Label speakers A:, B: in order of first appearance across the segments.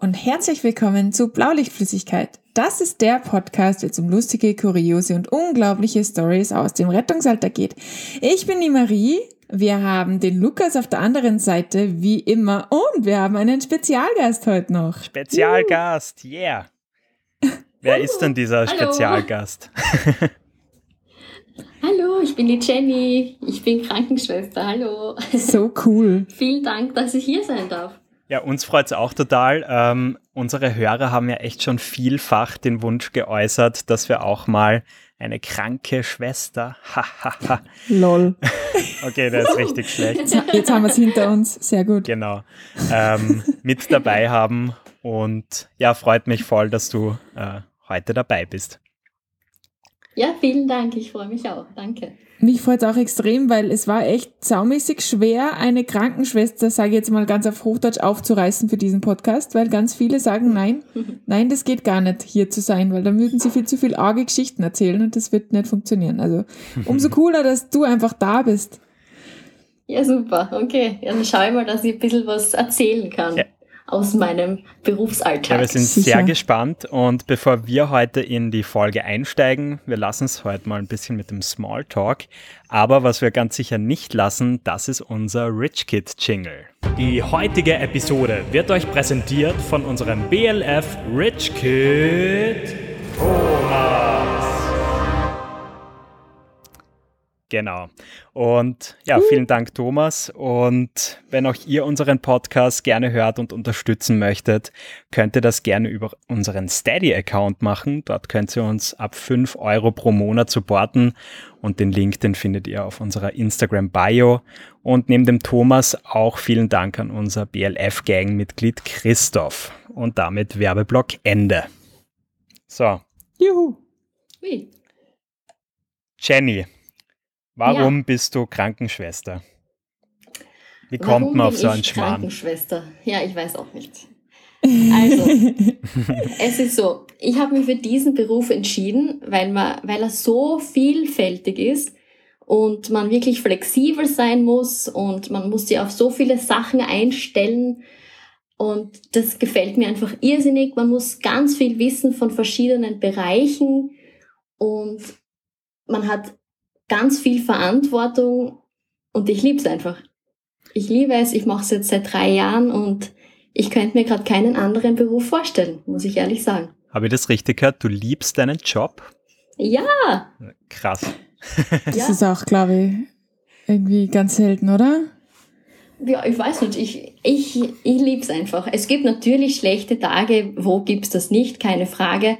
A: Und herzlich willkommen zu Blaulichtflüssigkeit. Das ist der Podcast, der um lustige, kuriose und unglaubliche Stories aus dem Rettungsalter geht. Ich bin die Marie. Wir haben den Lukas auf der anderen Seite, wie immer, und wir haben einen Spezialgast heute noch.
B: Spezialgast, yeah. Wer ist denn dieser
C: Hallo.
B: Spezialgast?
C: Hallo, ich bin die Jenny. Ich bin Krankenschwester. Hallo.
A: So cool.
C: Vielen Dank, dass ich hier sein darf.
B: Ja, uns freut es auch total. Ähm, unsere Hörer haben ja echt schon vielfach den Wunsch geäußert, dass wir auch mal eine kranke Schwester, hahaha.
A: Lol.
B: okay, der ist richtig schlecht.
A: Jetzt haben wir es hinter uns. Sehr gut.
B: Genau. Ähm, mit dabei haben. Und ja, freut mich voll, dass du äh, heute dabei bist.
C: Ja, vielen Dank. Ich freue mich auch. Danke.
A: Mich freut es auch extrem, weil es war echt saumäßig schwer, eine Krankenschwester, sage ich jetzt mal ganz auf Hochdeutsch, aufzureißen für diesen Podcast, weil ganz viele sagen, nein, nein, das geht gar nicht, hier zu sein, weil dann würden sie viel zu viel arge Geschichten erzählen und das wird nicht funktionieren. Also umso cooler, dass du einfach da bist.
C: Ja, super. Okay. Ja, dann schaue ich mal, dass ich ein bisschen was erzählen kann
B: Ja.
C: Aus meinem Berufsalltag.
B: Ja, wir sind
A: Sicher.
B: sehr gespannt und bevor wir heute in die Folge einsteigen, wir lassen es heute mal ein bisschen mit dem Smalltalk, aber was wir ganz sicher nicht lassen, das ist unser Rich Kid Jingle.
D: Die heutige Episode wird euch präsentiert von unserem BLF Rich Kid Thomas.
B: Genau. Und ja, vielen Dank, Thomas. Und wenn auch ihr unseren Podcast gerne hört und unterstützen möchtet, könnt ihr das gerne über unseren Steady-Account machen. Dort könnt ihr uns ab 5 Euro pro Monat supporten. Und den Link, den findet ihr auf unserer Instagram-Bio. Und neben dem Thomas auch vielen Dank an unser BLF-Gang-Mitglied Christoph. Und damit Werbeblock Ende. So,
A: Juhu.
B: Jenny, warum bist du Krankenschwester? Wie kommt
C: Warum
B: man auf so einen
C: ich
B: Schmarrn?
C: Krankenschwester? Ja, ich weiß auch nicht. Also, es ist so, ich habe mich für diesen Beruf entschieden, weil, man, weil er so vielfältig ist und man wirklich flexibel sein muss und man muss sich auf so viele Sachen einstellen. Und das gefällt mir einfach irrsinnig. Man muss ganz viel wissen von verschiedenen Bereichen und man hat ganz viel Verantwortung und ich liebe es einfach. Ich liebe es, ich mache es jetzt seit drei Jahren und ich könnte mir gerade keinen anderen Beruf vorstellen, muss ich ehrlich sagen.
B: Habe ich das richtig gehört? Du liebst deinen Job?
C: Ja,
B: Krass.
A: Das
C: Ja.
A: ist auch, glaube ich, irgendwie ganz selten, oder?
C: ja ich weiß nicht, ich, ich, ich liebe es einfach. Es gibt natürlich schlechte Tage, wo gibt's das nicht, keine Frage,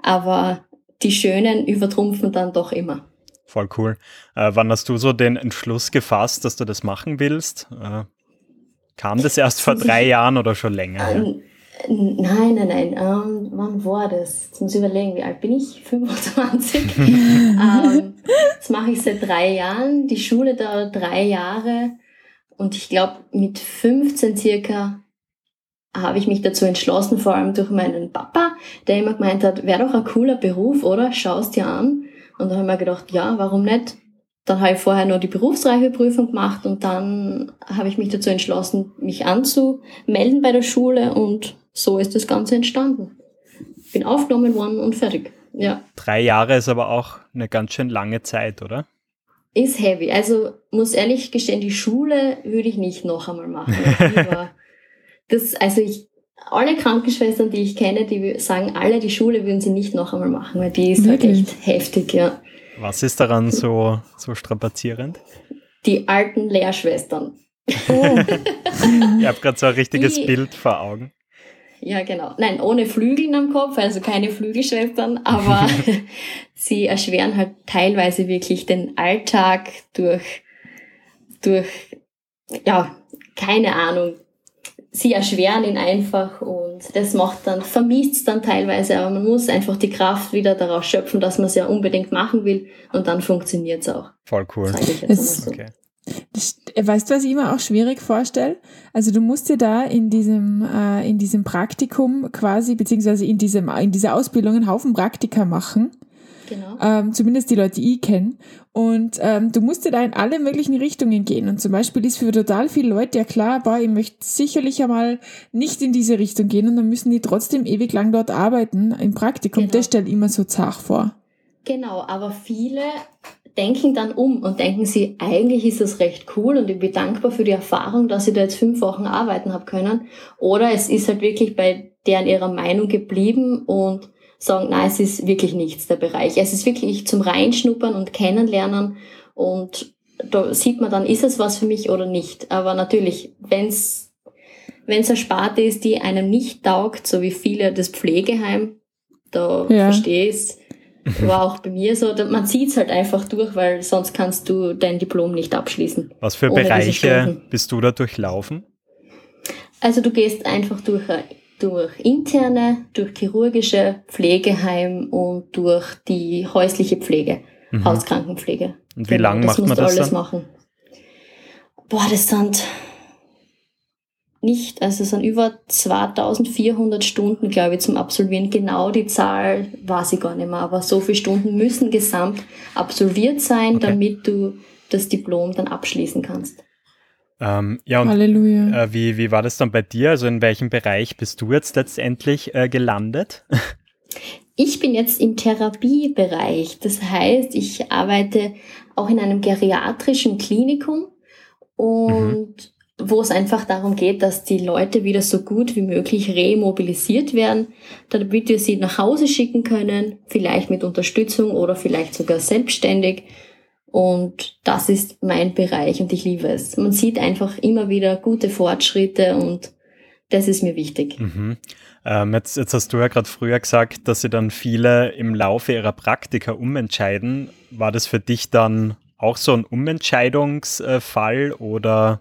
C: aber die schönen übertrumpfen dann doch immer.
B: Voll cool. Äh, wann hast du so den Entschluss gefasst, dass du das machen willst? Äh, kam das erst vor drei Jahren oder schon länger?
C: Ähm, Nein, nein, nein. Ähm, wann war das? Jetzt muss ich überlegen, wie alt bin ich? 25. ähm, das mache ich seit drei Jahren. Die Schule dauert drei Jahre. Und ich glaube, mit 15 circa habe ich mich dazu entschlossen, vor allem durch meinen Papa, der immer gemeint hat, wäre doch ein cooler Beruf, oder? Schau es dir an. Und da habe ich mir gedacht, ja, warum nicht? Dann habe ich vorher nur die Berufsreifeprüfung gemacht und dann habe ich mich dazu entschlossen, mich anzumelden bei der Schule und so ist das Ganze entstanden. Bin aufgenommen worden und fertig. Ja,
B: Drei Jahre ist aber auch eine ganz schön lange Zeit, oder?
C: ist heavy. Also muss ehrlich gestehen, die Schule würde ich nicht noch einmal machen. Das, also ich, alle Krankenschwestern, die ich kenne, die sagen alle, die Schule würden sie nicht noch einmal machen, weil die ist halt
A: Wirklich?
C: echt heftig, ja.
B: Was ist daran so, so strapazierend?
C: Die alten Lehrschwestern.
A: Oh,
B: Ich habe gerade so ein richtiges
C: Die-
B: Bild vor Augen.
C: Ja, genau. Nein, ohne Flügeln am Kopf, also keine Flügelschwestern, aber sie erschweren halt teilweise wirklich den Alltag durch, durch, ja, keine Ahnung. Sie erschweren ihn einfach und das macht dann, vermisst dann teilweise, aber man muss einfach die Kraft wieder daraus schöpfen, dass man es ja unbedingt machen will und dann funktioniert es auch,
B: Voll cool.
A: Es-
C: so.
B: Okay.
A: Das, weißt du, was ich immer auch schwierig vorstelle? Also du musst dir da in diesem, äh, in diesem Praktikum quasi, beziehungsweise in, diesem, in dieser Ausbildung einen Haufen Praktika machen.
C: Genau.
A: Ähm, zumindest die Leute, die ich kenne. Und ähm, du musst ja da in alle möglichen Richtungen gehen. Und zum Beispiel ist für total viele Leute ja klar, boah, ich möchte sicherlich einmal nicht in diese Richtung gehen und dann müssen die trotzdem ewig lang dort arbeiten im Praktikum.
C: Genau.
A: Das stellt immer so zach vor.
C: Genau, aber viele denken dann um und denken sie, eigentlich ist das recht cool und ich bin dankbar für die Erfahrung, dass ich da jetzt fünf Wochen arbeiten habe können. Oder es ist halt wirklich bei deren ihrer Meinung geblieben und sagen, nein, es ist wirklich nichts der Bereich. Es ist wirklich zum Reinschnuppern und Kennenlernen und da sieht man dann, ist es was für mich oder nicht. Aber natürlich, wenn es wenn es eine Sparte ist, die einem nicht taugt, so wie viele das Pflegeheim, da
A: Ja.
C: verstehe ich es. War auch bei mir so, man sieht es halt einfach durch, weil sonst kannst du dein Diplom nicht abschließen.
B: Was für Bereiche bist du da durchlaufen?
C: Also du gehst einfach durch, äh, durch interne, durch chirurgische, Pflegeheim und durch die häusliche Pflege,
B: Mhm.
C: Hauskrankenpflege.
B: Und wie
C: Genau,
B: lang macht man das
C: alles
B: dann?
C: machen. Boah, das sind nicht, also es sind über 2400 Stunden, glaube ich, zum Absolvieren. Genau die Zahl weiß ich gar nicht mehr, aber so viele Stunden müssen gesamt absolviert sein,
B: Okay.
C: damit du das Diplom dann abschließen kannst.
B: Ähm, ja, und
A: Halleluja.
B: äh, wie, wie war das dann bei dir? Also in welchem Bereich bist du jetzt letztendlich äh, gelandet?
C: Ich bin jetzt im Therapiebereich. Das heißt, ich arbeite auch in einem geriatrischen Klinikum und wo es einfach darum geht, dass die Leute wieder so gut wie möglich remobilisiert werden, damit wir sie nach Hause schicken können, vielleicht mit Unterstützung oder vielleicht sogar selbstständig. Und das ist mein Bereich und ich liebe es. Man sieht einfach immer wieder gute Fortschritte und das ist mir wichtig.
B: Mhm. Ähm, jetzt, jetzt hast du ja gerade früher gesagt, dass sie dann viele im Laufe ihrer Praktika umentscheiden. War das für dich dann auch so ein Umentscheidungsfall oder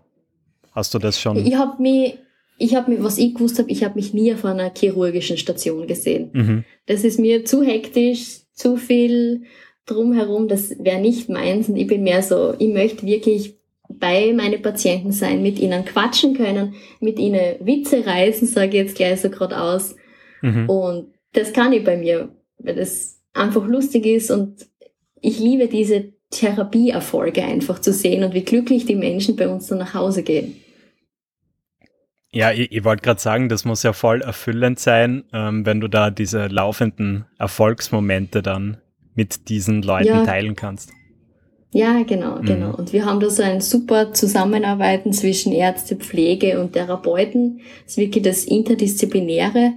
B: hast du das schon?
C: Ich habe mich, ich habe mich, was ich gewusst habe, ich habe mich nie auf einer chirurgischen Station gesehen.
B: Mhm.
C: Das ist mir zu hektisch, zu viel drumherum, das wäre nicht meins und ich bin mehr so, ich möchte wirklich bei meinen Patienten sein, mit ihnen quatschen können, mit ihnen Witze reißen, sage ich jetzt gleich so geradeaus.
B: Mhm.
C: Und das kann ich bei mir, weil das einfach lustig ist und ich liebe diese Therapieerfolge einfach zu sehen und wie glücklich die Menschen bei uns dann nach Hause gehen.
B: Ja, ich, ich wollte gerade sagen, das muss ja voll erfüllend sein, ähm, wenn du da diese laufenden Erfolgsmomente dann mit diesen Leuten
C: Ja.
B: teilen kannst.
C: Ja, genau,
B: Mhm.
C: genau. Und wir haben da so ein super Zusammenarbeiten zwischen Ärzte, Pflege und Therapeuten. Das ist wirklich das Interdisziplinäre,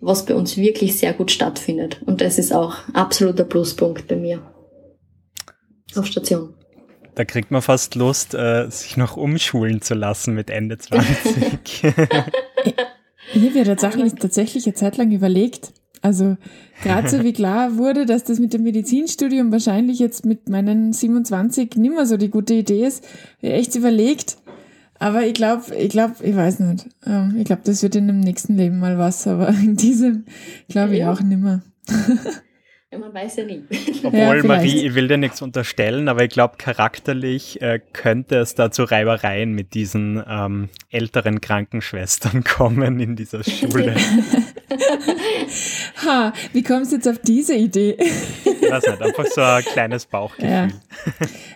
C: was bei uns wirklich sehr gut stattfindet. Und das ist auch absoluter Pluspunkt bei mir. Auf Station.
B: Da kriegt man fast Lust, äh, sich noch umschulen zu lassen mit Ende 20.
A: Ich habe ja tatsächlich, tatsächlich eine Zeit lang überlegt, also gerade so wie klar wurde, dass das mit dem Medizinstudium wahrscheinlich jetzt mit meinen 27 nicht mehr so die gute Idee ist, ich echt überlegt. Aber ich glaube, ich glaube, ich weiß nicht. Ähm, Ich glaube, das wird in dem nächsten Leben mal was, aber in diesem glaube ich auch nimmer.
C: Man weiß ja nie.
B: Obwohl,
A: Ja,
B: Marie, ich will dir nichts unterstellen, aber ich glaube, charakterlich äh, könnte es da zu Reibereien mit diesen ähm, älteren Krankenschwestern kommen in dieser Schule.
A: Ha, wie kommst du jetzt auf diese Idee?
B: Ich weiß nicht, einfach so ein kleines Bauchgefühl.
A: Ja.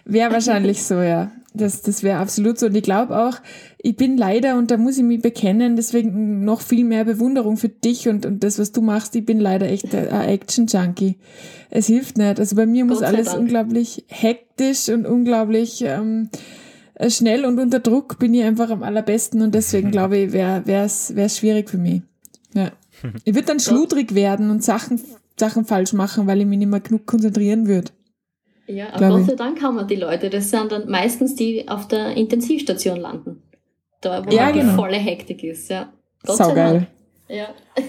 A: Wäre wahrscheinlich so, ja. Das, das wäre absolut so. Und ich glaube auch, ich bin leider, und da muss ich mich bekennen, deswegen noch viel mehr Bewunderung für dich und, und das, was du machst. Ich bin leider echt ein Action-Junkie. Es hilft nicht. Also bei mir muss alles
C: Dank.
A: unglaublich hektisch und unglaublich ähm, schnell und unter Druck bin ich einfach am allerbesten und deswegen glaube ich, wäre es schwierig für mich. Ja. Ich würde dann schludrig werden und Sachen, Sachen falsch machen, weil ich mich nicht mehr genug konzentrieren würde.
C: Ja, aber Gott sei Dank haben wir die Leute. Das sind dann meistens die die auf der Intensivstation landen. Da, wo
A: Ja,
C: halt die
A: genau.
C: volle Hektik ist. Ja. Gott sei
A: Saugeil.
C: Dank. Ja.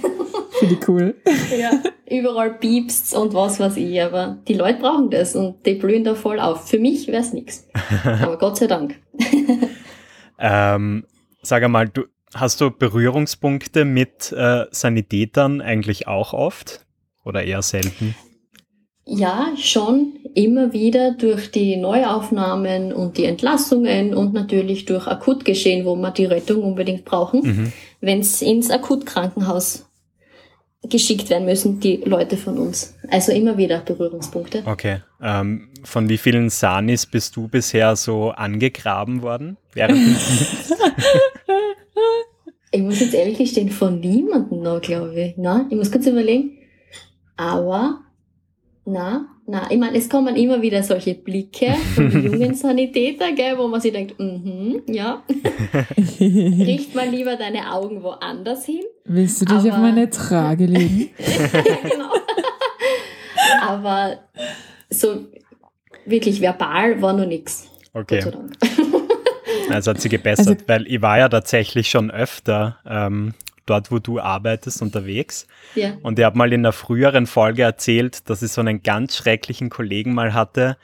A: Finde ich cool.
C: Ja, überall piepst's und was weiß ich, aber die Leute brauchen das und die blühen da voll auf. Für mich wär's nix. Aber Gott sei Dank.
B: Ähm, sag einmal, du, hast du Berührungspunkte mit äh, Sanitätern eigentlich auch oft oder eher selten?
C: Ja, schon immer wieder durch die Neuaufnahmen und die Entlassungen und natürlich durch Akutgeschehen, wo wir die Rettung unbedingt brauchen.
B: Mhm.
C: Wenn's ins Akutkrankenhaus geschickt werden müssen, die Leute von uns. Also immer wieder Berührungspunkte.
B: Okay. Ähm, von wie vielen Sanis bist du bisher so angegraben worden?
C: Ich muss jetzt ehrlich gestehen, von niemandem noch, glaube ich. Na, ich muss kurz überlegen. Aber, na, na, ich meine, es kommen immer wieder solche Blicke von jungen Sanitäter, gell, wo man sich denkt, mhm, ja. Richt mal lieber deine Augen woanders hin.
A: Willst du dich
C: Aber-
A: auf meine Trage legen?
C: ja, genau. Aber so wirklich verbal war noch nichts.
B: Okay. Also hat sie gebessert,
A: Also-
B: weil ich war ja tatsächlich schon öfter ähm, dort, wo du arbeitest, unterwegs.
C: Ja.
B: Und ich habe mal in einer früheren Folge erzählt, dass ich so einen ganz schrecklichen Kollegen mal hatte,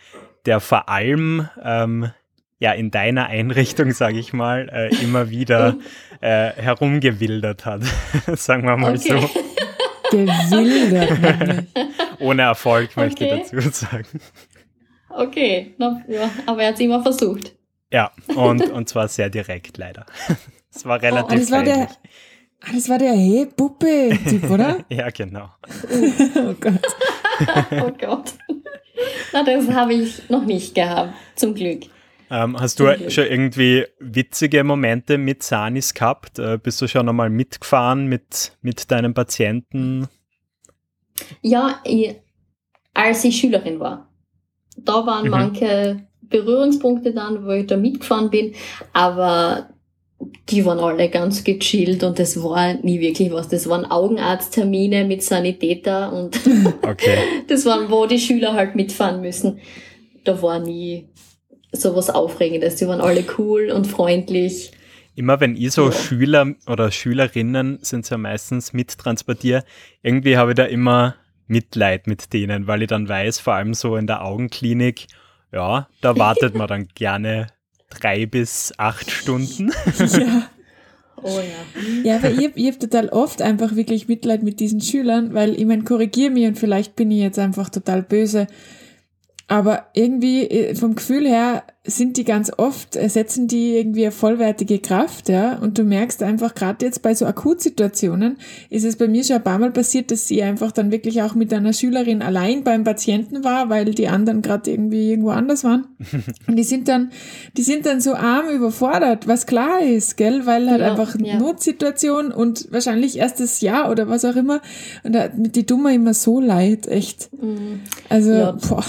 B: der vor allem ähm, ja in deiner Einrichtung, sage ich mal, äh, immer wieder äh, herumgewildert hat. Sagen wir mal
C: Okay.
B: so.
A: Gewildert.
B: Ohne Erfolg, möchte ich
C: Okay.
B: dazu sagen.
C: Okay, na, ja, aber er hat es immer versucht.
B: Ja, und, und zwar sehr direkt leider. Es war
A: Ah,
B: relativ
A: das war der. Ah, das war der Hey Puppe-Typ, oder?
B: Ja, genau.
A: Oh Gott.
C: oh Gott. Na, das habe ich noch nicht gehabt, zum Glück.
B: Ähm, hast du
C: Zum Glück.
B: schon irgendwie witzige Momente mit Sanis gehabt? Äh, bist du schon einmal mitgefahren mit, mit deinen Patienten?
C: Ja, ich, als ich Schülerin war, da waren
B: Mhm.
C: manche Berührungspunkte dann, wo ich da mitgefahren bin, aber die waren alle ganz gechillt und das war nie wirklich was. Das waren Augenarzttermine mit Sanitäter und
B: Okay.
C: das waren, wo die Schüler halt mitfahren müssen. Da war nie sowas Aufregendes. Die waren alle cool und freundlich.
B: Immer wenn ich so
C: Ja.
B: Schüler oder Schülerinnen sind ja meistens mittransportiere, irgendwie habe ich da immer Mitleid mit denen, weil ich dann weiß, vor allem so in der Augenklinik, ja, da wartet man dann gerne drei bis acht Stunden.
A: Ja.
C: Oh ja.
A: Ja, aber ich, hab- ich habe total oft einfach wirklich Mitleid mit diesen Schülern, weil ich meine, korrigiere mich und vielleicht bin ich jetzt einfach total böse. Aber irgendwie äh, vom Gefühl her sind die ganz oft, ersetzen die irgendwie eine vollwertige Kraft, ja. Und du merkst einfach, gerade jetzt bei so Akutsituationen, ist es bei mir schon ein paar Mal passiert, dass sie einfach dann wirklich auch mit einer Schülerin allein beim Patienten war, weil die anderen gerade irgendwie irgendwo anders waren. Und die sind dann, die sind dann so arm überfordert, was klar ist, gell, weil halt
C: Ja,
A: einfach
C: ja.
A: Notsituation und wahrscheinlich erstes Jahr oder was auch immer. Und da, mit die tun mir immer so leid, echt.
C: Mhm.
A: Also,
C: Ja.
A: boah.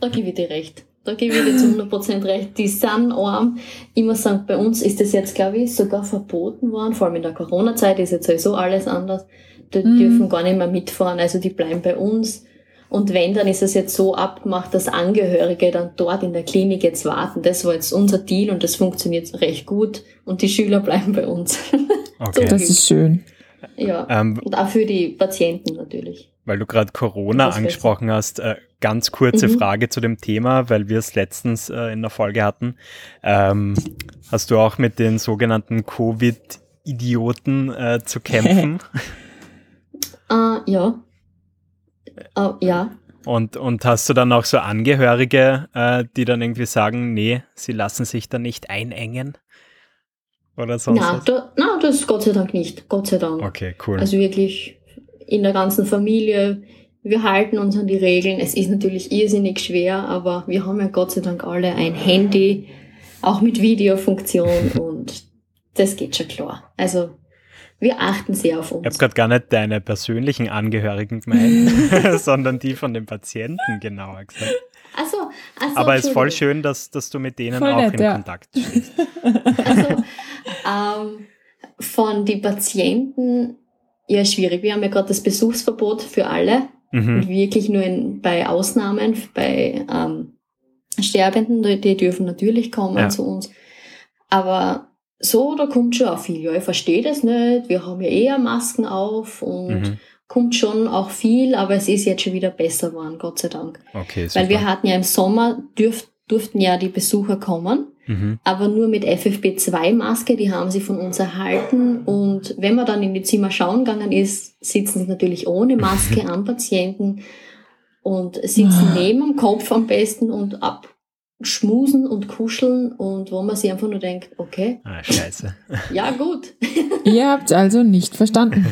C: Da gebe ich dir recht. Da gebe ich dir zu 100% recht. Die sind arm. Ich muss sagen, bei uns ist das jetzt, glaube ich, sogar verboten worden. Vor allem in der Corona-Zeit ist jetzt sowieso alles anders. Die
A: Mhm.
C: dürfen gar nicht mehr mitfahren. Also die bleiben bei uns. Und wenn, dann ist es jetzt so abgemacht, dass Angehörige dann dort in der Klinik jetzt warten. Das war jetzt unser Deal und das funktioniert recht gut. Und die Schüler bleiben bei uns.
B: Okay.
A: Das ist schön.
C: ja.
B: Ähm,
C: Und auch für die Patienten natürlich.
B: Weil du gerade Corona angesprochen hast, äh, ganz kurze
C: Mhm.
B: Frage zu dem Thema, weil wir es letztens äh, in der Folge hatten. Ähm, hast du auch mit den sogenannten Covid-Idioten äh, zu kämpfen?
C: Ah, ja. Ah, ja.
B: und, und hast du dann auch so Angehörige, äh, die dann irgendwie sagen, nee, sie lassen sich da nicht einengen? Oder sonst was?
C: da, na, das Gott sei Dank nicht. Gott sei Dank.
B: Okay, cool.
C: Also wirklich in der ganzen Familie. Wir halten uns an die Regeln. Es ist natürlich irrsinnig schwer, aber wir haben ja Gott sei Dank alle ein Handy, auch mit Videofunktion und das geht schon klar. Also wir achten sehr auf
B: ich habe
C: uns.
B: gerade gar nicht deine persönlichen Angehörigen gemeint, sondern die von den Patienten, genauer gesagt.
C: Also, also
B: Aber es ist voll schön, dass, dass du mit denen
A: Voll
B: auch
A: nett,
B: in
A: ja.
B: Kontakt stehst.
C: Also, ähm, von den Patienten, ja, schwierig. Wir haben ja gerade das Besuchsverbot für alle.
B: Mhm.
C: Und wirklich nur in, bei Ausnahmen, bei ähm, Sterbenden, die, die dürfen natürlich kommen
B: Ja.
C: zu uns. Aber so, da kommt schon auch viel. Ja, ich verstehe das nicht. Wir haben ja eher Masken auf und
B: Mhm.
C: kommt schon auch viel, aber es ist jetzt schon wieder besser geworden, Gott sei Dank.
B: Okay, super.
C: Weil wir hatten ja im Sommer, dürf, durften ja die Besucher kommen
B: mhm.
C: aber nur mit FFP2-Maske, die haben sie von uns erhalten. Und wenn man dann in die Zimmer schauen gegangen ist, sitzen sie natürlich ohne Maske am Patienten und sitzen
A: Ah.
C: neben dem Kopf am besten und abschmusen und kuscheln und wo man sich einfach nur denkt, okay,
B: Ah, scheiße.
C: ja gut,
A: Ihr habt also nicht verstanden.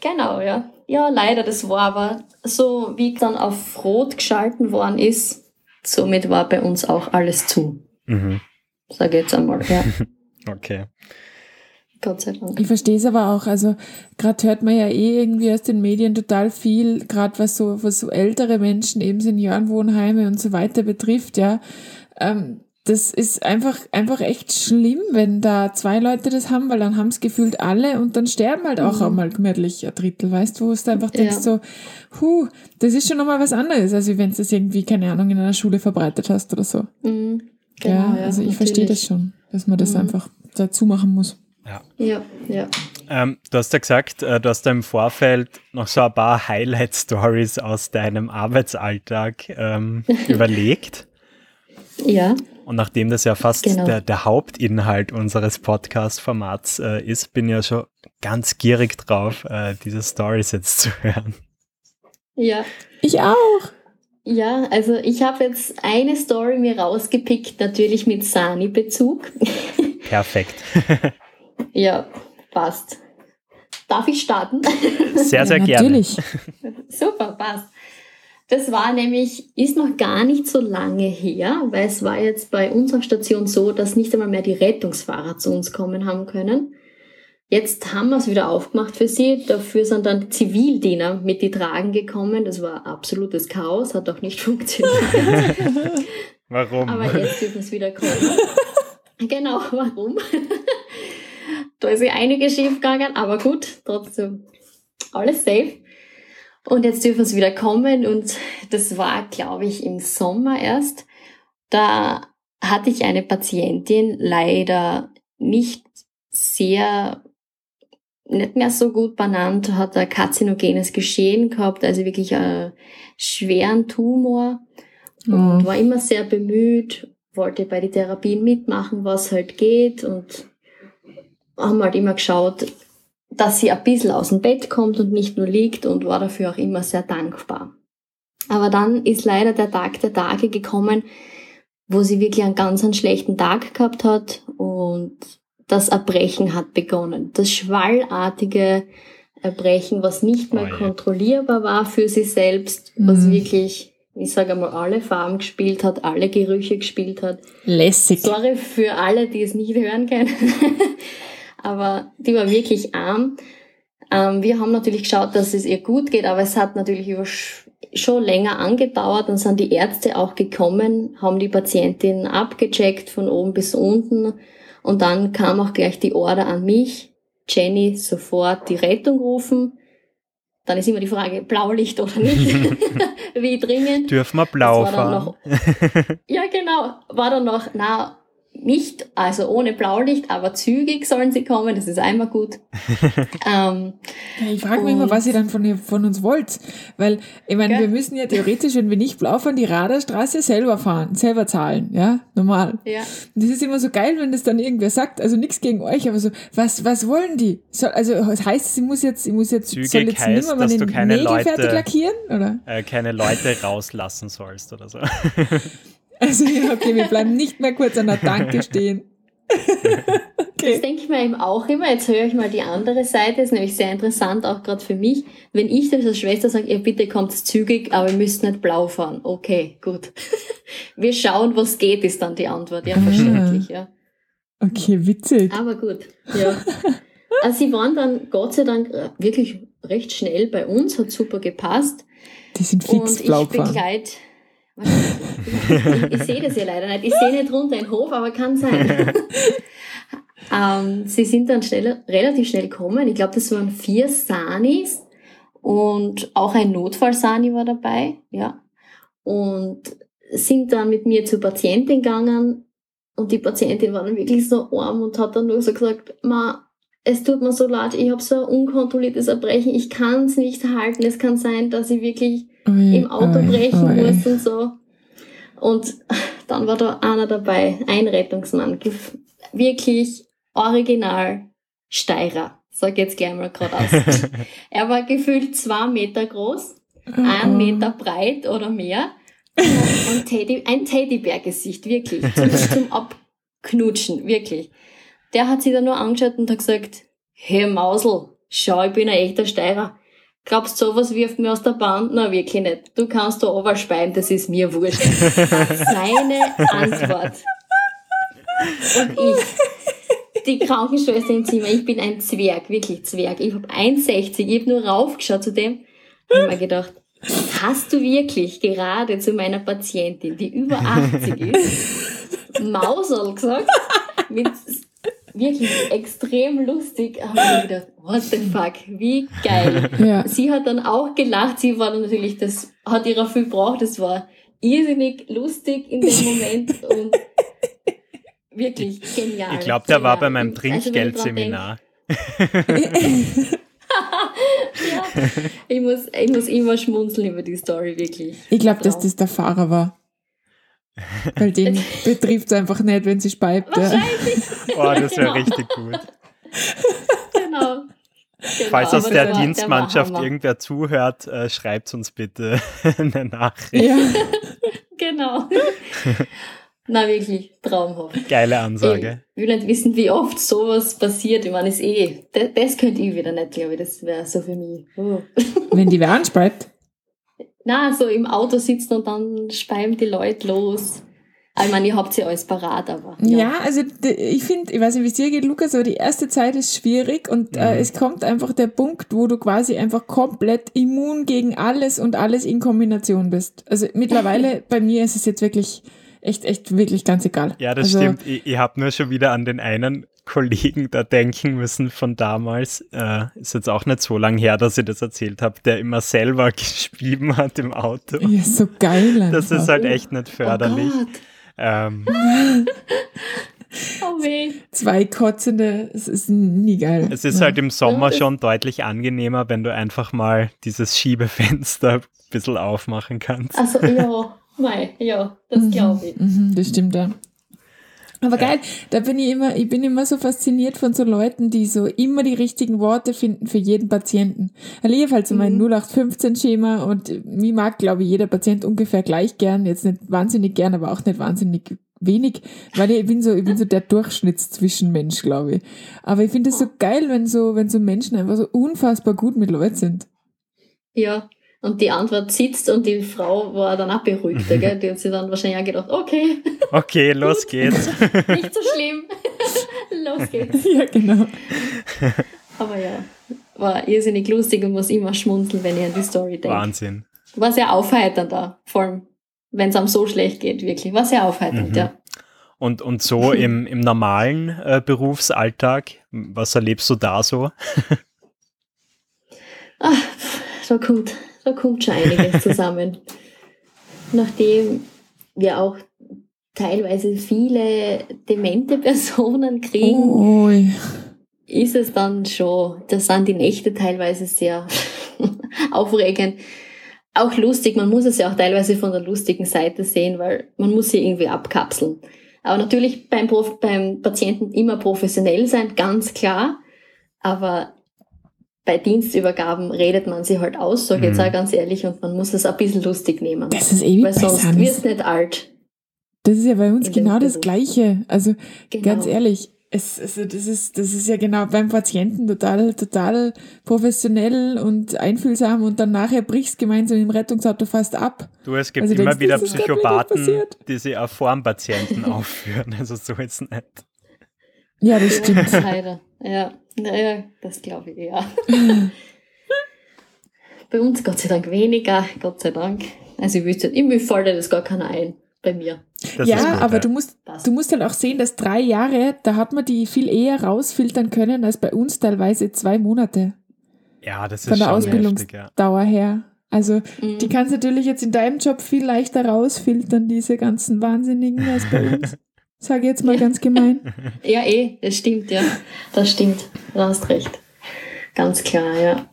C: genau, ja. Ja, leider, das war aber so, wie dann auf Rot geschalten worden ist, somit war bei uns auch alles zu.
B: Mhm.
C: Sage jetzt einmal, ja.
B: Okay.
C: Gott sei Dank.
A: Ich verstehe es aber auch. Also gerade hört man ja eh irgendwie aus den Medien total viel, gerade was so, was so ältere Menschen, eben Seniorenwohnheime und so weiter betrifft, ja. Ähm, das ist einfach, einfach echt schlimm, wenn da zwei Leute das haben, weil dann haben es gefühlt alle und dann sterben halt auch
C: Mhm.
A: einmal gemütlich ein Drittel, weißt du, wo du einfach denkst
C: Ja.
A: so, huh, das ist schon nochmal was anderes, als wenn du das irgendwie, keine Ahnung, in einer Schule verbreitet hast oder so.
C: Mhm.
A: Ja, also ich verstehe das schon, dass man das
C: Mhm.
A: einfach dazu machen muss.
C: Ja, ja.
B: Ähm, du hast ja gesagt, äh, du hast da im Vorfeld noch so ein paar Highlight-Stories aus deinem Arbeitsalltag ähm, überlegt.
C: Ja,
B: Und nachdem das ja fast
C: Genau.
B: der, der Hauptinhalt unseres Podcast-Formats äh, ist, bin ich ja schon ganz gierig drauf, äh, diese Stories jetzt zu hören.
C: ja.
A: Ich auch.
C: Ja, also ich habe jetzt eine Story mir rausgepickt, natürlich mit Sani-Bezug.
B: Perfekt.
C: ja, passt. Darf ich starten?
B: Sehr, sehr
A: ja,
B: gerne.
A: Natürlich.
C: Super, passt. Das war nämlich, ist noch gar nicht so lange her, weil es war jetzt bei unserer Station so, dass nicht einmal mehr die Rettungsfahrer zu uns kommen haben können. Jetzt haben wir es wieder aufgemacht für sie. Dafür sind dann die Zivildiener mit die Tragen gekommen. Das war absolutes Chaos, hat auch nicht funktioniert.
B: Warum?
C: Aber jetzt dürfen es wieder kommen. genau, warum? da ist ja einiges schief gegangen, aber gut, trotzdem alles safe. Und jetzt dürfen es wieder kommen und das war, glaube ich, im Sommer erst. Da hatte ich eine Patientin leider nicht sehr, nicht mehr so gut benannt, hat ein karzinogenes Geschehen gehabt, also wirklich einen schweren Tumor und
A: Oh.
C: war immer sehr bemüht, wollte bei den Therapien mitmachen, was halt geht und haben halt immer geschaut, dass sie ein bisschen aus dem Bett kommt und nicht nur liegt und war dafür auch immer sehr dankbar. Aber dann ist leider der Tag der Tage gekommen, wo sie wirklich einen ganz einen schlechten Tag gehabt hat und das Erbrechen hat begonnen. Das schwallartige Erbrechen, was nicht mehr
B: Oh je.
C: kontrollierbar war für sie selbst, was
A: Mhm.
C: wirklich, ich sage einmal, alle Farben gespielt hat, alle Gerüche gespielt hat.
A: Lässig.
C: Sorry für alle, die es nicht hören können. aber die war wirklich arm. Ähm, wir haben natürlich geschaut, dass es ihr gut geht, aber es hat natürlich über sch- schon länger angedauert. Dann sind die Ärzte auch gekommen, haben die Patientin abgecheckt von oben bis unten und dann kam auch gleich die Order an mich. Jenny sofort die Rettung rufen. Dann ist immer die Frage, Blaulicht oder nicht? Wie dringend?
B: Dürfen wir blau fahren?
C: Ja, genau. War dann noch, na, nicht, also ohne Blaulicht, aber zügig sollen sie kommen, das ist einmal gut. ähm,
A: Ja, ich frage mich immer, was ihr dann von, von uns wollt. Weil, ich meine, wir müssen ja theoretisch, wenn wir nicht blau fahren, die Radarstraße selber fahren, selber zahlen, ja, normal.
C: ja,
A: Und das ist immer so geil, wenn das dann irgendwer sagt, also nichts gegen euch, aber so, was, was wollen die? Soll, also, das heißt, sie muss jetzt, sie muss jetzt,
B: Zügig
A: soll jetzt
B: heißt,
A: nimmer
B: keine
A: Nägel
B: Leute-
A: fertig lackieren, oder?
B: Äh, keine Leute rauslassen sollst oder so.
A: Also, ja, okay, wir bleiben nicht mehr kurz an der Tanke stehen.
C: das
A: okay.
C: denke ich mir eben auch immer. Jetzt höre ich mal die andere Seite, ist nämlich sehr interessant, auch gerade für mich. Wenn ich das als Schwester sage, ihr bitte kommt zügig, aber ihr müsst nicht blau fahren. Okay, gut. Wir schauen, was geht, ist dann die Antwort. Ja,
A: Ah.
C: verständlich, ja.
A: Okay, witzig.
C: Aber gut, ja. Also sie waren dann Gott sei Dank wirklich recht schnell bei uns, hat super gepasst.
A: Die sind fix
C: Und
A: blau
C: ich begleite. Ich, ich sehe das ja leider nicht. Ich sehe nicht runter in den Hof, aber kann sein. ähm, sie sind dann schnell, relativ schnell gekommen. Ich glaube, das waren vier Sanis und auch ein Notfall-Sani war dabei. Ja. Und sind dann mit mir zur Patientin gegangen. Und die Patientin war dann wirklich so arm und hat dann nur so gesagt, Ma, es tut mir so leid, ich habe so ein unkontrolliertes Erbrechen, ich kann es nicht halten. Es kann sein, dass ich wirklich
A: Ui,
C: im Auto
A: ui,
C: brechen
A: ui.
C: muss und so. Und dann war da einer dabei, ein Rettungsmann, wirklich original Steirer. Sag jetzt gleich mal gerade aus. er war gefühlt zwei Meter groß,
A: Oh,
C: ein. Meter breit oder mehr. Und Teddy, ein Teddybär-Gesicht, wirklich. Zum, zum Abknutschen, wirklich. Der hat sich dann nur angeschaut und hat gesagt, hey Mausel, schau, ich bin ein echter Steirer. Glaubst du, sowas wirft mir aus der Bahn? Na, wirklich nicht. Du kannst da overspeien, das ist mir wurscht. Seine Antwort. Und ich, die Krankenschwester im Zimmer, ich bin ein Zwerg, wirklich Zwerg. Ich habe 1,60, ich habe nur raufgeschaut zu dem und mir gedacht, hast du wirklich gerade zu meiner Patientin, die über 80 ist, Mausel gesagt? Mit wirklich extrem lustig. Haben wir gedacht, what the fuck, wie geil. Ja. Sie hat dann auch gelacht. Sie war dann natürlich, das hat ihrer viel gebraucht. Das war irrsinnig lustig in dem Moment und wirklich genial.
B: Ich glaube, der war bei meinem also, Trinkgeldseminar.
C: ja, ich muss, ich muss immer schmunzeln über die Story, wirklich.
A: Ich glaube, dass das der Fahrer war. Weil den betrifft es einfach nicht, wenn sie speibt.
C: Wahrscheinlich.
B: Ja. Oh, das wäre genau. richtig gut.
C: Genau.
B: Genau, Falls aus der, der Dienstmannschaft der irgendwer zuhört, äh, schreibt uns bitte eine Nachricht. Ja.
C: genau. Na wirklich, traumhaft.
B: Geile Ansage.
C: Ich will nicht wissen, wie oft sowas passiert. Ich meine, ist eh, das, das könnte ich wieder nicht, glaube ich. Das wäre so für mich. Oh.
A: Wenn die wer anspeibt?
C: Na, so im Auto sitzen und dann speiben die Leute los. Ich meine, ihr habt sie alles parat, aber.
A: Ja, ja also ich finde, ich weiß nicht, wie es dir geht, Lukas, aber die erste Zeit ist schwierig und äh, mhm. äh, es kommt einfach der Punkt, wo du quasi einfach komplett immun gegen alles und alles in Kombination bist. Also mittlerweile bei mir ist es jetzt wirklich echt, echt wirklich ganz egal.
B: Ja, das also, stimmt. Ich, ich habe nur schon wieder an den einen Kollegen da denken müssen von damals. Äh, ist jetzt auch nicht so lange her, dass ich das erzählt habe, der immer selber geschrieben hat im Auto.
A: Ja, so geil.
B: Einfach. Das ist halt echt nicht förderlich. Oh ähm,
C: oh weh.
A: Zwei kotzende, es ist nie geil.
B: Es ist halt im Sommer schon deutlich angenehmer, wenn du einfach mal dieses Schiebefenster ein bisschen aufmachen kannst.
C: Also ja, Mei, ja, das mhm, glaube ich.
A: Mhm, das stimmt ja. Aber geil, da bin ich immer, ich bin immer so fasziniert von so Leuten, die so immer die richtigen Worte finden für jeden Patienten. Ich liebe halt so mein mhm. 0815-Schema und mir mag, glaube ich, jeder Patient ungefähr gleich gern. Jetzt nicht wahnsinnig gern, aber auch nicht wahnsinnig wenig, weil ich bin so, ich bin so der Durchschnittszwischenmensch, glaube ich. Aber ich finde es so geil, wenn so, wenn so Menschen einfach so unfassbar gut mit Leuten sind.
C: Ja, und die Antwort sitzt und die Frau war dann auch beruhigter, gell? Die hat sich dann wahrscheinlich auch gedacht, okay.
B: Okay, los geht's.
C: Nicht so schlimm. los geht's.
A: Ja, genau.
C: Aber ja, war irrsinnig lustig und muss immer schmunzeln, wenn ich an die Story denke.
B: Wahnsinn.
C: War sehr aufheiternd da, vor allem, wenn es einem so schlecht geht, wirklich. War sehr aufheiternd, mhm. ja.
B: Und, und so im, im normalen äh, Berufsalltag, was erlebst du da so?
C: Ach, so gut da kommt schon einiges zusammen. Nachdem wir auch teilweise viele demente Personen kriegen,
A: oh.
C: ist es dann schon, da sind die Nächte teilweise sehr aufregend. Auch lustig, man muss es ja auch teilweise von der lustigen Seite sehen, weil man muss sie irgendwie abkapseln. Aber natürlich beim, Prof beim Patienten immer professionell sein, ganz klar. Aber bei Dienstübergaben redet man sie halt aus, sage ich mhm. jetzt auch ganz ehrlich, und man muss es ein bisschen lustig nehmen.
A: Das ist ewig
C: Weil sonst wird es nicht alt.
A: Das ist ja bei uns genau das Gleiche. Also genau. ganz ehrlich, es, also das, ist, das ist ja genau beim Patienten total, total professionell und einfühlsam und dann nachher brichst gemeinsam im Rettungsauto fast ab.
B: Du, es gibt also immer denkst, wieder Psychopathen, die sich auch vor dem Patienten aufführen. Also so ist es nicht.
A: Ja, das stimmt.
C: Leider, ja. Naja, das glaube ich ja. bei uns Gott sei Dank weniger, Gott sei Dank. Also ich wüsste, mir fällt das gar keiner ein bei mir.
A: Das ja, gut, aber ja. du musst, du musst halt auch sehen, dass drei Jahre, da hat man die viel eher rausfiltern können als bei uns teilweise zwei Monate.
B: Ja, das ist
A: Von der Ausbildungsdauer ja. her. Also mhm. die kannst du natürlich jetzt in deinem Job viel leichter rausfiltern, diese ganzen Wahnsinnigen, als bei uns. Sage jetzt mal ja. ganz gemein.
C: Ja, eh, das stimmt, ja. Das stimmt. Du hast recht. Ganz klar, ja.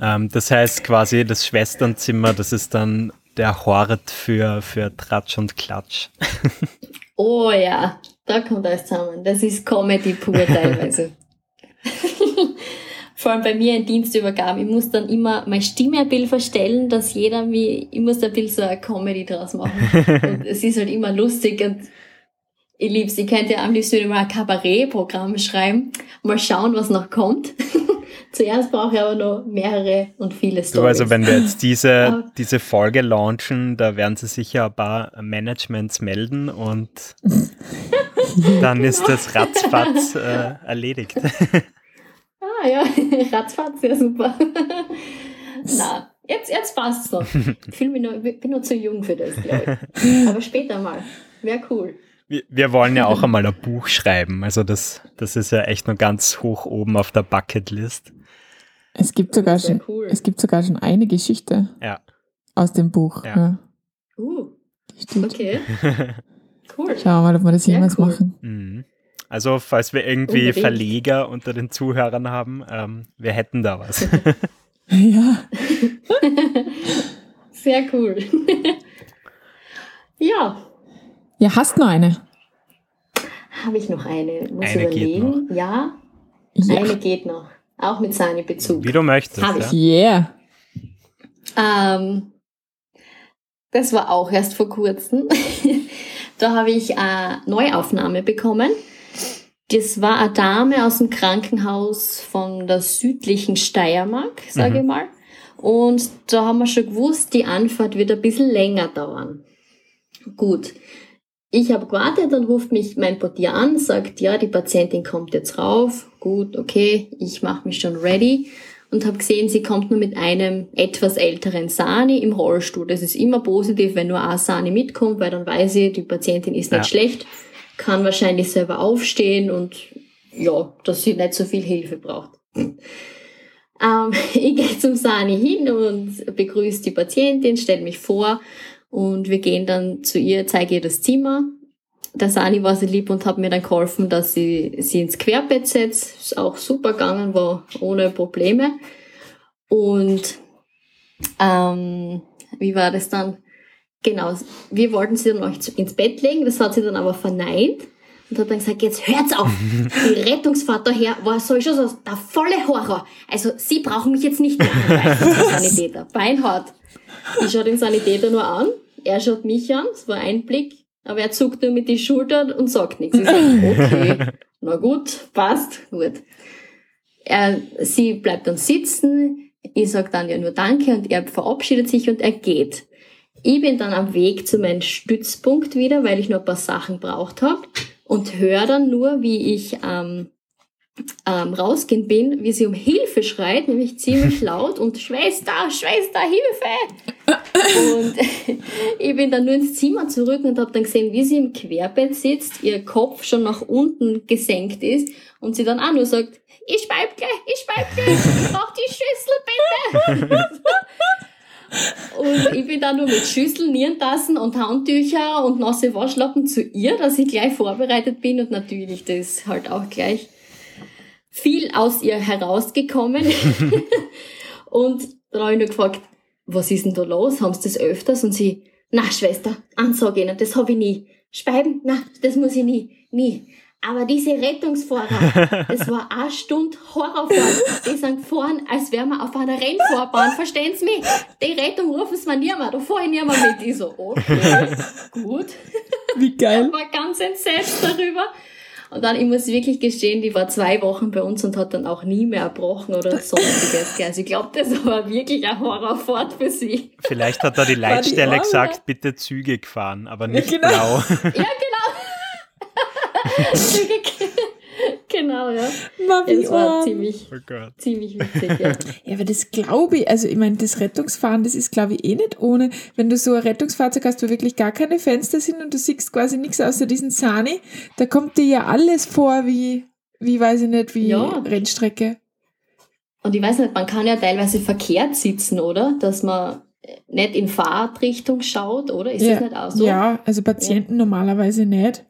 B: Ähm, das heißt quasi, das Schwesternzimmer, das ist dann der Hort für, für Tratsch und Klatsch.
C: oh ja, da kommt alles zusammen. Das ist Comedy pur teilweise. Vor allem bei mir in Dienstübergaben. Ich muss dann immer meine Stimme ein bisschen verstellen, dass jeder mich, ich muss da ein bisschen so eine Comedy draus machen. Und es ist halt immer lustig und ich lieb's. Ich könnte am liebsten immer ein Kabarettprogramm schreiben. Mal schauen, was noch kommt. Zuerst brauche ich aber noch mehrere und viele Storys.
B: Du, also wenn wir jetzt diese, diese Folge launchen, da werden sie sicher ein paar Managements melden und dann ist das ratzfatz äh, erledigt.
C: ah ja, ratzfatz, ja super. Na, jetzt, jetzt passt es noch. Ich noch, bin noch zu jung für das, glaube ich. Aber später mal. Wäre cool.
B: Wir, wir wollen ja auch einmal ein Buch schreiben. Also das, das ist ja echt noch ganz hoch oben auf der Bucketlist.
A: Es gibt sogar schon,
C: cool.
A: es gibt sogar schon eine Geschichte
B: Ja.
A: aus dem Buch.
B: Ja.
A: Ja.
C: Uh, okay. Cool.
A: Schauen wir mal, ob wir das
C: Sehr
A: jemals
C: cool.
A: machen.
B: Mhm. Also, falls wir irgendwie
C: Unbedingt.
B: Verleger unter den Zuhörern haben, ähm, wir hätten da was.
A: Ja.
C: Sehr cool. ja,
A: Ja, hast noch eine?
C: habe ich noch eine? Muss
B: Eine geht
C: überlegen. Ja,
A: Ja.
C: eine geht noch. Auch mit seinem Bezug.
B: Wie du möchtest.
C: Hab
B: Ja?
C: ich.
A: Yeah.
C: Ähm, das war auch erst vor kurzem. da habe ich eine Neuaufnahme bekommen. Das war eine Dame aus dem Krankenhaus von der südlichen Steiermark, sage
B: Mhm.
C: ich mal. Und da haben wir schon gewusst, die Anfahrt wird ein bisschen länger dauern. Gut. Ich habe gewartet, dann ruft mich mein Portier an, sagt, ja, die Patientin kommt jetzt rauf. Gut, okay, ich mache mich schon ready und habe gesehen, sie kommt nur mit einem etwas älteren Sani im Rollstuhl. Das ist immer positiv, wenn nur ein Sani mitkommt, weil dann weiß ich, die Patientin ist nicht
B: Ja.
C: schlecht, kann wahrscheinlich selber aufstehen und ja, dass sie nicht so viel Hilfe braucht. Ähm, ich gehe zum Sani hin und begrüße die Patientin, stelle mich vor und wir gehen dann zu ihr, zeige ihr das Zimmer. Der Sani war sehr lieb und hat mir dann geholfen, dass sie sie ins Querbett setzt. Ist auch super gegangen, war ohne Probleme. Und ähm, wie war das dann? Genau, wir wollten sie dann auch ins Bett legen, das hat sie dann aber verneint und hat dann gesagt, jetzt hört's auf. Die Rettungsfahrt daher war sowieso so der volle Horror. Also sie brauchen mich jetzt nicht mehr angreifen, der Sanitäter. Beinhart. Ich schaue den Sanitäter nur an, er schaut mich an, es war ein Blick, aber er zuckt nur mit die Schultern und sagt nichts. Ich sage, okay, na gut, passt, gut. Er, sie bleibt dann sitzen, ich sage dann ja nur Danke und er verabschiedet sich und er geht. Ich bin dann am Weg zu meinem Stützpunkt wieder, weil ich noch ein paar Sachen braucht habe und höre dann nur, wie ich ähm, ähm, rausgehen bin, wie sie um Hilfe schreit, nämlich ziemlich laut und Schwester, Schwester, Hilfe! und ich bin dann nur ins Zimmer zurück und habe dann gesehen, wie sie im Querbett sitzt, ihr Kopf schon nach unten gesenkt ist und sie dann auch nur sagt, ich speib gleich, ich speib gleich, ich brauch die Schüssel bitte. Und ich bin dann nur mit Schüsseln, Nierentassen und Handtücher und nasse Waschlappen zu ihr, dass ich gleich vorbereitet bin und natürlich das halt auch gleich viel aus ihr herausgekommen. und dann habe ich nur gefragt, was ist denn da los? Haben sie das öfters? Und sie, na Schwester, Ansage ihnen, das habe ich nie. Schreiben, na, das muss ich nie, nie. Aber diese Rettungsfahrer, das war eine Stunde Horrorfahrt. Die sind gefahren, als wären wir auf einer Rennfahrbahn, verstehen Sie mich? Die Rettung rufen sie mir niemand, da fahre ich niemand mit. Ich so, okay, gut.
A: Wie geil.
C: war ganz entsetzt darüber. Und dann, ich muss wirklich gestehen, die war zwei Wochen bei uns und hat dann auch nie mehr erbrochen oder sonstiges. Also ich glaube, das war wirklich eine Horrorfahrt für sie.
B: Vielleicht hat da die Leitstelle
A: Arme.
B: gesagt, bitte Züge fahren, aber nicht
A: genau.
B: blau.
C: Ja, genau. genau, ja.
A: Ma, wie
C: Es war ziemlich,
B: Oh Gott.
C: ziemlich witzig, ja.
A: Ja, aber das glaube ich, also ich meine, das Rettungsfahren, das ist glaube ich eh nicht ohne, wenn du so ein Rettungsfahrzeug hast, wo wirklich gar keine Fenster sind und du siehst quasi nichts außer diesen Sani, da kommt dir ja alles vor wie, wie weiß ich nicht, wie
C: Ja.
A: Rennstrecke.
C: Und ich weiß nicht, man kann ja teilweise verkehrt sitzen, oder? Dass man nicht in Fahrtrichtung schaut, oder? Ist
A: ja.
C: das nicht auch so?
A: ja, also Patienten normalerweise nicht.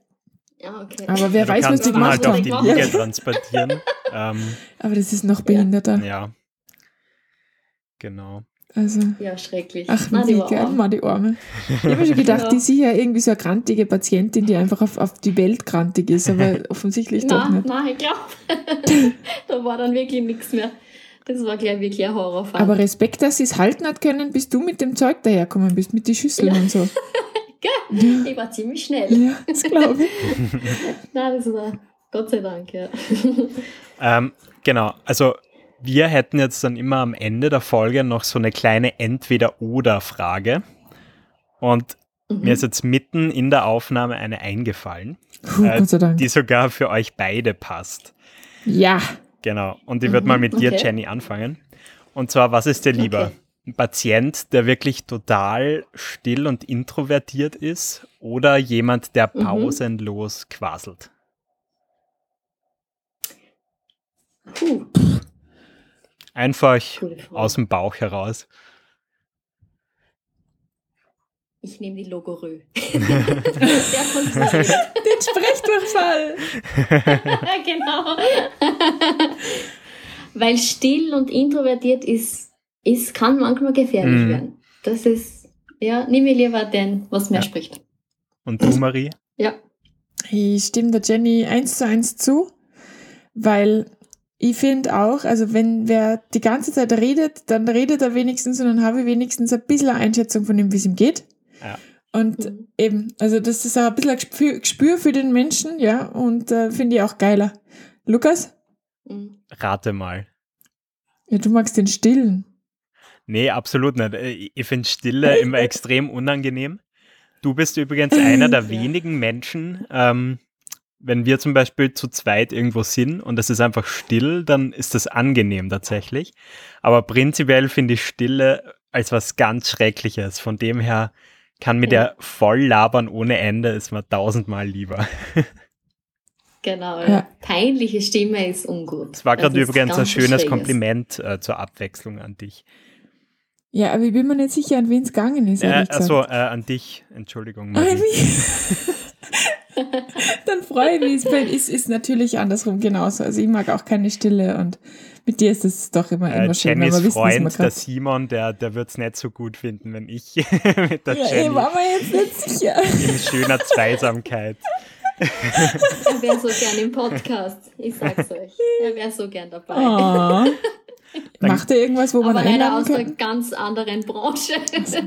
C: Ja, okay.
A: Aber wer
B: Ja, du
A: weiß, was die
B: ihn
A: gemacht
B: halt auf
A: haben.
B: die
C: Ja.
B: Liege transportieren. ähm,
A: Aber das ist noch behinderter.
B: ja. Genau.
A: Also,
C: Ja, schrecklich.
A: ach,
C: Nein, die arm.
A: mal die Arme. Ich habe mir schon gedacht,
C: Ja.
A: die ist sicher irgendwie so eine krantige Patientin, die einfach auf, auf die Welt krantig ist, aber offensichtlich doch
C: Nein,
A: nicht.
C: nein, ich glaube, da war dann wirklich nichts mehr. Das war gleich wirklich ein Horrorfall.
A: Aber Respekt, dass sie es halten hat können, bis du mit dem Zeug daherkommen bist, mit den Schüsseln
C: Ja.
A: und so.
C: Ich war ziemlich schnell.
A: Ja, das glaube ich.
C: Nein, das war Gott sei Dank, ja.
B: Ähm, genau, also wir hätten jetzt dann immer am Ende der Folge noch so eine kleine Entweder-Oder-Frage. Und mhm. mir ist jetzt mitten in der Aufnahme eine eingefallen,
A: Puh, äh,
B: die sogar für euch beide passt.
A: Ja.
B: Genau. Und ich würde mal mit dir, okay. Jenny, anfangen. Und zwar, was ist dir lieber? Okay. Ein Patient, der wirklich total still und introvertiert ist oder jemand, der mhm. pausenlos mhm. quaselt? Puh. Einfach aus dem Bauch heraus.
C: Ich nehme die Logorö.
A: Den Sprechdurchfall.
C: genau. Weil still und introvertiert ist, ist kann manchmal gefährlich mm. werden. Das ist, ja, nehme ich lieber den, was mehr ja. spricht.
B: Und du, Marie?
C: Ja.
A: Ich stimme der Jenny eins zu eins zu, weil ich finde auch, also wenn wer die ganze Zeit redet, dann redet er wenigstens und dann habe ich wenigstens ein bisschen eine Einschätzung von dem, wie es ihm geht. Ja. Und mhm. eben, also das ist auch ein bisschen ein Gespür, für den Menschen, ja, und äh, finde ich auch geiler. Lukas?
B: Mhm. Rate mal.
A: Ja, du magst den Stillen.
B: Nee, absolut nicht. Äh, ich finde Stille immer extrem unangenehm. Du bist übrigens einer der wenigen Menschen, ähm, wenn wir zum Beispiel zu zweit irgendwo sind und es ist einfach still, dann ist das angenehm tatsächlich. Aber prinzipiell finde ich Stille als was ganz Schreckliches. Von dem her kann mit ja. der voll labern ohne Ende, ist mir tausendmal lieber.
C: Genau, ja. peinliche Stimme ist ungut.
B: Es war gerade übrigens ein schönes Kompliment äh, zur Abwechslung an dich.
A: Ja, aber ich bin mir nicht sicher, an wen es gegangen ist.
B: Äh, also äh, an dich, Entschuldigung. Marie.
A: Dann freue ich mich. Es ist, ist natürlich andersrum genauso. Also ich mag auch keine Stille und mit dir ist es doch immer,
B: äh,
A: immer schön.
B: Jennys wissen, Freund, der Simon, der, der wird es nicht so gut finden, wenn ich mit der
A: ja,
B: Jenny
A: ich war mir jetzt nicht sicher.
B: in schöner Zweisamkeit.
C: er wäre so gern im Podcast. Ich sag's euch. Er wäre so gern dabei. Oh.
A: Macht er irgendwas, wo man
C: Aber leider aus einer ganz anderen Branche.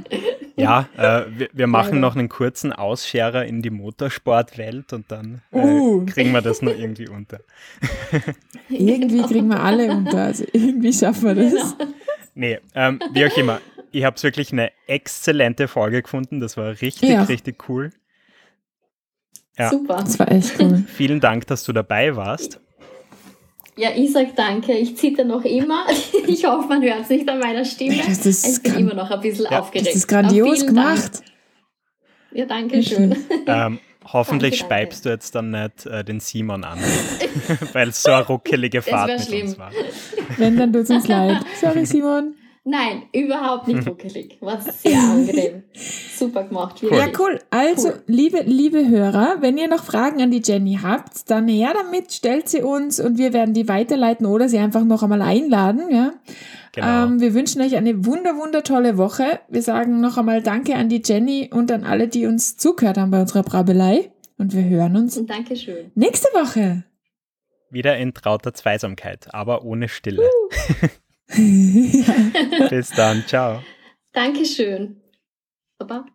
B: ja, äh, wir, wir, machen noch einen kurzen Ausscherer in die Motorsportwelt und dann äh, uh. kriegen wir das nur irgendwie unter.
A: irgendwie kriegen wir alle unter, also irgendwie schaffen wir das. Genau.
B: Nee, ähm, wie auch immer. Ich habe wirklich eine exzellente Folge gefunden. Das war richtig, ja. richtig cool.
C: Ja. Super.
A: Das war echt cool.
B: Vielen Dank, dass du dabei warst.
C: Ja, ich sag danke. Ich zitter noch immer. Ich hoffe, man hört es nicht an meiner Stimme. Das ist ich bin immer noch ein bisschen ja, aufgeregt. Das
A: ist grandios gemacht.
C: Dank. Ja, danke schön.
B: Ähm, hoffentlich danke, speibst du jetzt dann nicht äh, den Simon an, weil es so eine ruckelige Fahrt mit schlimm. uns war.
A: Wenn, dann tut es uns leid. Sorry, Simon.
C: Nein, überhaupt nicht ruckelig. War sehr angenehm. Super gemacht.
A: Wirklich. Ja, cool. Also, cool. liebe, liebe Hörer, wenn ihr noch Fragen an die Jenny habt, dann her damit, stellt sie uns und wir werden die weiterleiten oder sie einfach noch einmal einladen. Ja? Genau. Ähm, wir wünschen euch eine wunder, wunder tolle Woche. Wir sagen noch einmal Danke an die Jenny und an alle, die uns zugehört haben bei unserer Brabelei. Und wir hören uns
C: und Dankeschön.
A: nächste Woche.
B: Wieder in trauter Zweisamkeit, aber ohne Stille. Uh. Bis dann, ciao.
C: Dankeschön. Baba.